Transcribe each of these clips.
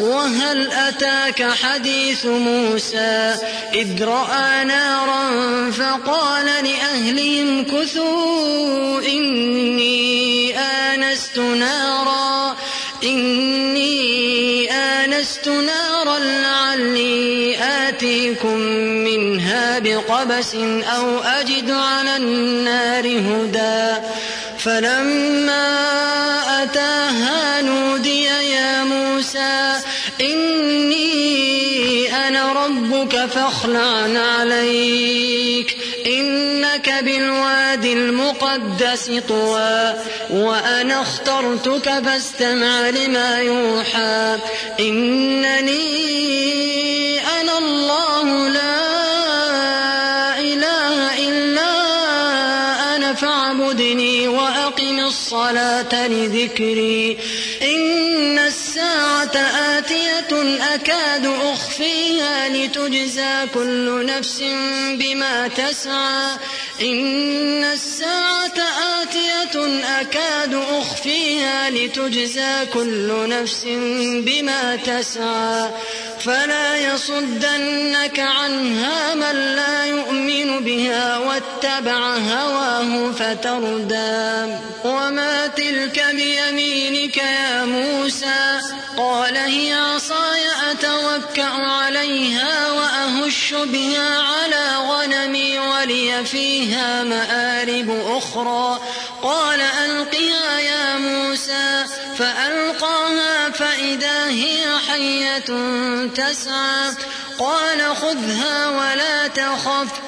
وهل أتاك حديث موسى؟ إذ رأى نارا فقال لأهلهم كثوا إني آنست نارا إني آنست نارا لعلي آتيكم منها بقبس أو أجد على النار هدى. فلما أتاها فاخلع عليك إنك بالواد المقدس طوى وأنا اخترتك فاستمع لما يوحى. إنني أنا الله لا إله إلا أنا فاعبدني وأقم الصلاة لذكري. إن الساعة آتية أكاد أخفيها لتجزى كل نفس بما تسعى. إن الساعة آتية أكاد أخفيها لتجزى كل نفس بما تسعى. فلا يصدنك عنها من لا يؤمن واتبع هواه فتردى. وما تلك بيمينك يا موسى؟ قال هي عصاي أتوكأ عليها وأهش بها على غنمي ولي فيها مآرب أخرى. قال ألقها يا موسى. فألقاها فإذا هي حية تسعى. قال خذها ولا تخف.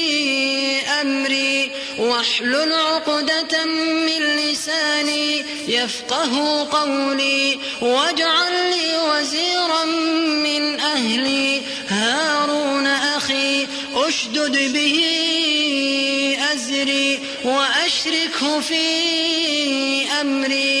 أمري واحلل عقدة من لساني يفقه قولي واجعل لي وزيرا من أهلي. هارون أخي أشدد به أزري وأشركه في أمري.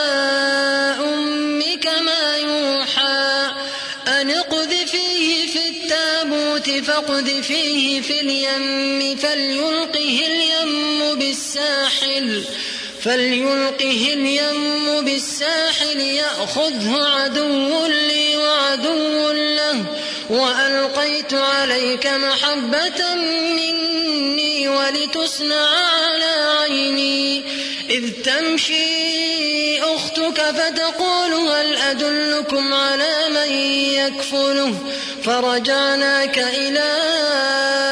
فاقذفيه في اليم فليلقه اليم بالساحل فليلقه اليم بالساحل يأخذه عدو لي وعدو له وألقيت عليك محبة مني ولتصنع على عيني إذ تمشي أختك فتقول هل أدلكم على من يكفله؟ فرجعناك إلى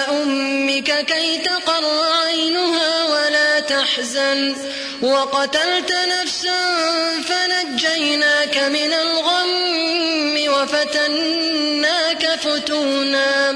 أمك كي تقر عينها ولا تحزن. وقتلت نفسا فنجيناك من الغم وفتناك فتونا.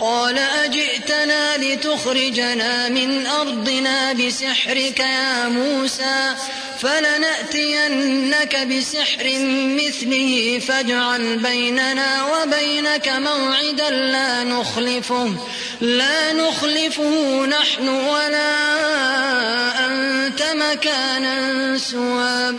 قال أجئتنا لتخرجنا من أرضنا بسحرك يا موسى فلنأتينك بسحر مثله فاجعل بيننا وبينك موعدا لا نخلفه لا نخلفه نحن ولا أنت مكانا سوى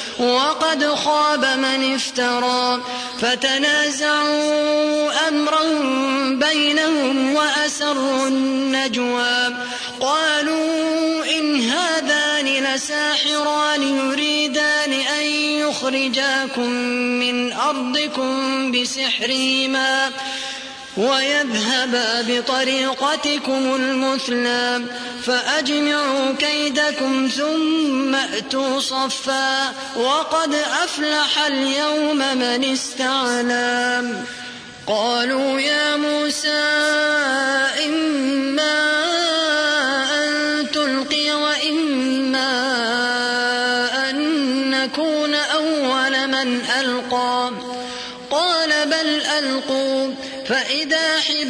وقد خاب من افترى. فتنازعوا أمرهم بينهم وأسروا النجوى. قالوا إن هذان لساحران يريدان أن يخرجاكم من أرضكم بسحرهما. ويذهبا بطريقتكم المثلى فأجمعوا كيدكم ثم أتوا صفا وقد أفلح اليوم من استعلى. قالوا يا موسى إما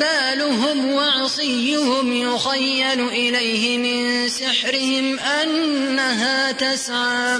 فإذا حبالهم وعصيهم يخيل إليه من سحرهم أنها تسعى.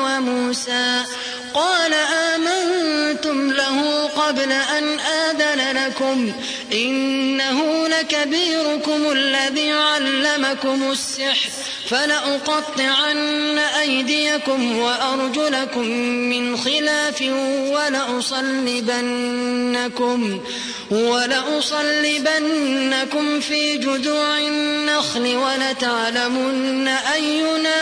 وموسى قال آمنتم له قبل أن آذن لكم إنه لكبيركم الذي علمكم السحر فلأقطعن أيديكم وأرجلكم من خلاف ولأصلبنكم ولأصلبنكم في جذوع النخل ولتعلمن أينا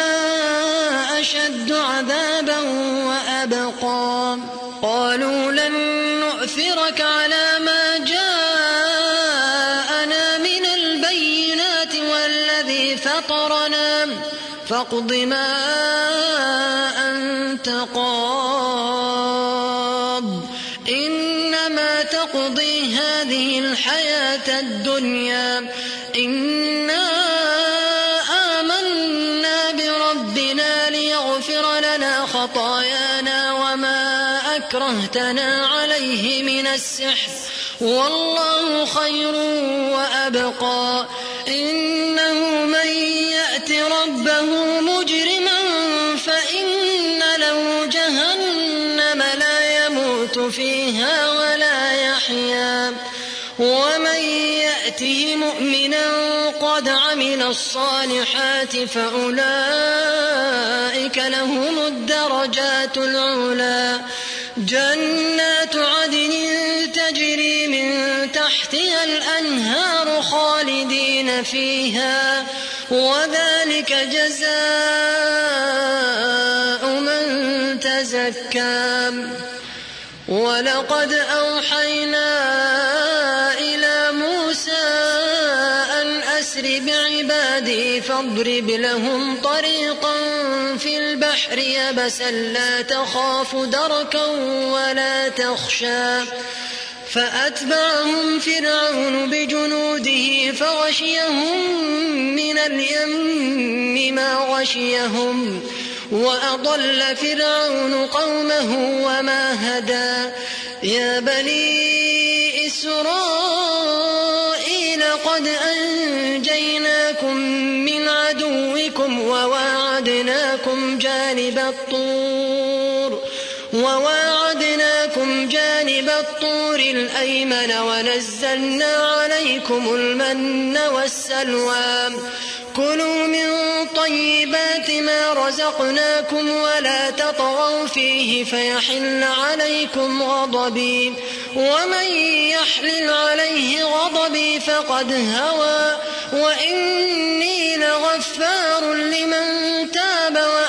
أشد عذابا وأبقى. قالوا لن نؤثرك على فاقض ما أنت قاض. إنما تقضي هذه الحياة الدنيا. إنا آمنا بربنا ليغفر لنا خطايانا وما أكرهتنا عليه من السحر. والله خير وأبقى. إنه من ربه مجرما فإن له جهنم لا يموت فيها ولا يحيا. ومن يأته مؤمنا قد عمل الصالحات فأولئك لهم الدرجات العلى جنات عدن تجري تحتها الأنهار خالدين فيها وذلك جزاء من تزكى. ولقد أوحينا إلى موسى أن أسر بعبادي فاضرب لهم طريقا في البحر يبسا لا تخاف دركا ولا تخشى. فأتبعهم فرعون بجنوده فغشيهم من اليم ما غشيهم وأضل فرعون قومه وما هدى. يا بني إسرائيل قد أنجيناكم من عدوكم وواعدناكم جانب الطور وواعدناكم جانب الطور الأيمن ونزلنا عليكم المن والسلوى. كلوا من طيبات ما رزقناكم ولا تطغوا فيه فيحل عليكم غضبي. ومن يحلل عليه غضبي فقد هوى. وإني لغفار لمن تاب وعمل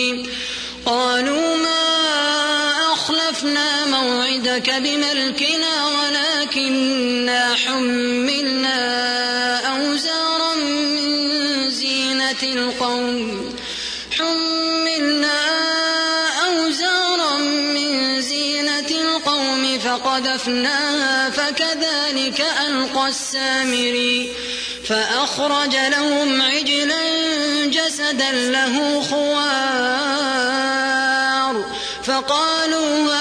حملنا أوزارا من زينة القوم. حملنا أوزارا من زينة القوم فقذفناها فكذلك ألقى السامري فأخرج لهم عجلا جسدا له خوار. فقالوا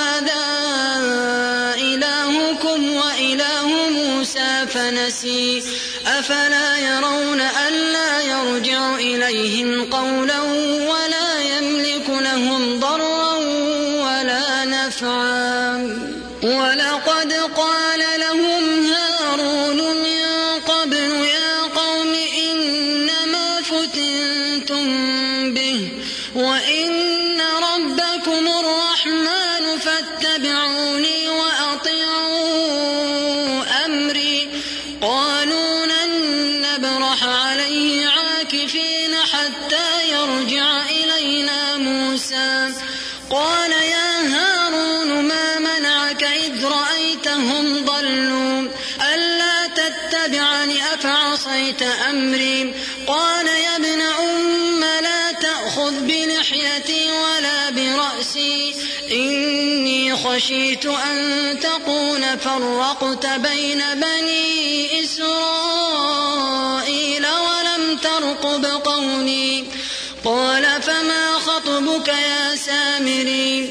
فنسي أفلا يرون ألا يرجع إليهم قولا بلحيتي ولا برأسي. إني خشيت أن تقول فرقت بين بني إسرائيل ولم ترقب قولي. قال فما خطبك يا سامري؟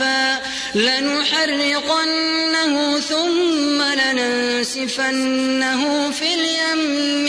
عاكفا لنحرقنه ثم لننسفنه في اليم.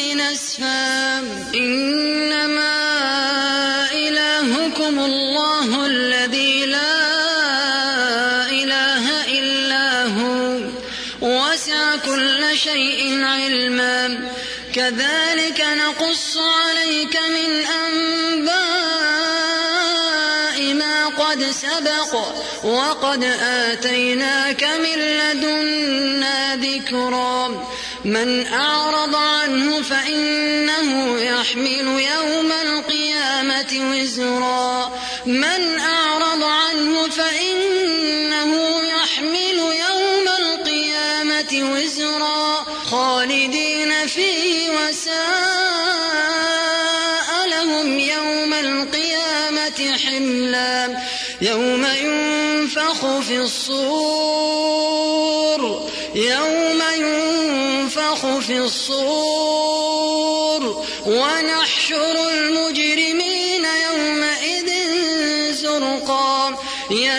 وقد آتيناك من لدنا ذكرا. من أعرض عنه فإنه يحمل يوم القيامة وزرا. من أعرض عنه فإنه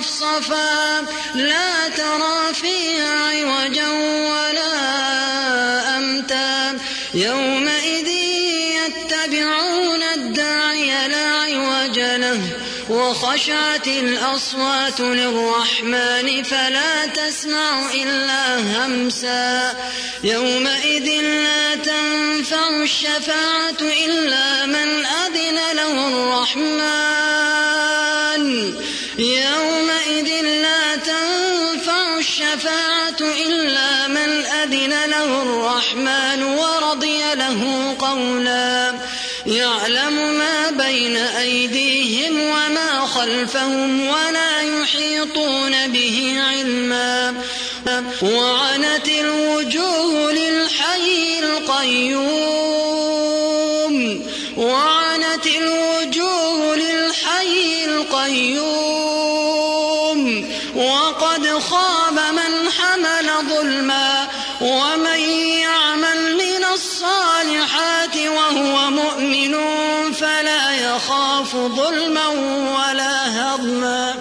صفصفا لا ترى فيها عوجا ولا أمتا. يومئذ يتبعون الداعي لا عوج له وخشعت الأصوات للرحمن فلا تسمع إلا همسا. يومئذ لا تنفع الشفاعة إلا من أذن خلفهم ولا يحيطون به علما. وعنت الوجوه للحي القيوم. فلا يخاف ظلما ولا هضما.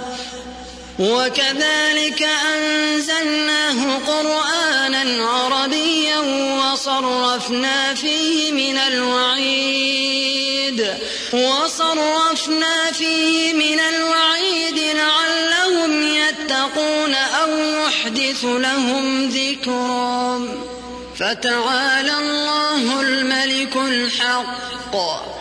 وكذلك أنزلناه قرآنا عربيا وصرفنا فيه من الوعيد وصرفنا فيه من الوعيد لعلهم يتقون أو يحدث لهم ذكرا. فتعالى الله الملك الحق.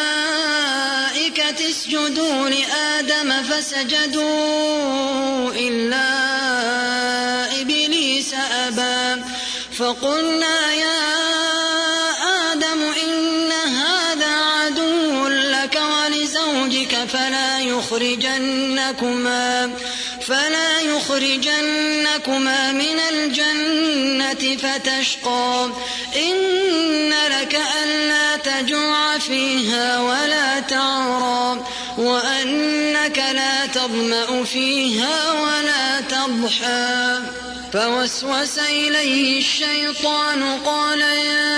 اسجدوا لآدم فسجدوا إلا فقلنا يا آدم إن هذا عدو لك ولزوجك فلا يخرجنكما فلا يخرجنكما من الجنة فتشقى. إن لك ألا تجوع فيها ولا تعرى. وأنك لا تظمأ فيها ولا تضحى. فوسوس إليه الشيطان قال يا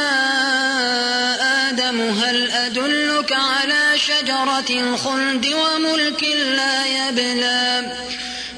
آدم هل أدلك على شجرة الخلد وملك لا يبلى؟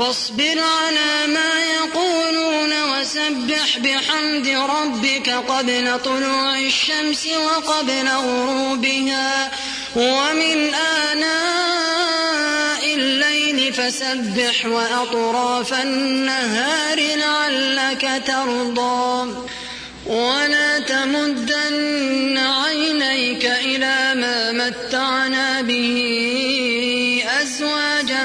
فاصبر على ما يقولون وسبح بحمد ربك قبل طلوع الشمس وقبل غروبها. ومن آناء الليل فسبح وأطراف النهار لعلك ترضى. ولا تمدن عينيك إلى ما متعنا به أزواجا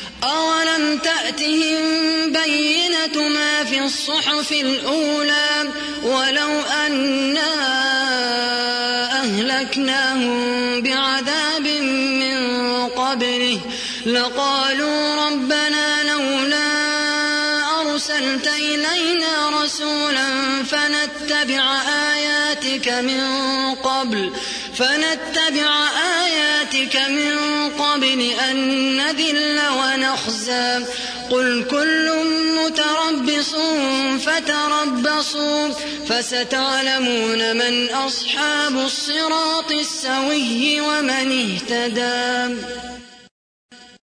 أولم تأتهم بينة ما في الصحف الأولى ولو أنا أهلكناهم بعذاب من قبله لقالوا ربنا لولا أرسلت إلينا رسولا فنتبع آياتك من قبل فنتبع من قبل أن نذل ونخزى. قل كل متربص فتربصوا. فستعلمون من أصحاب الصراط السوي ومن اهتدى.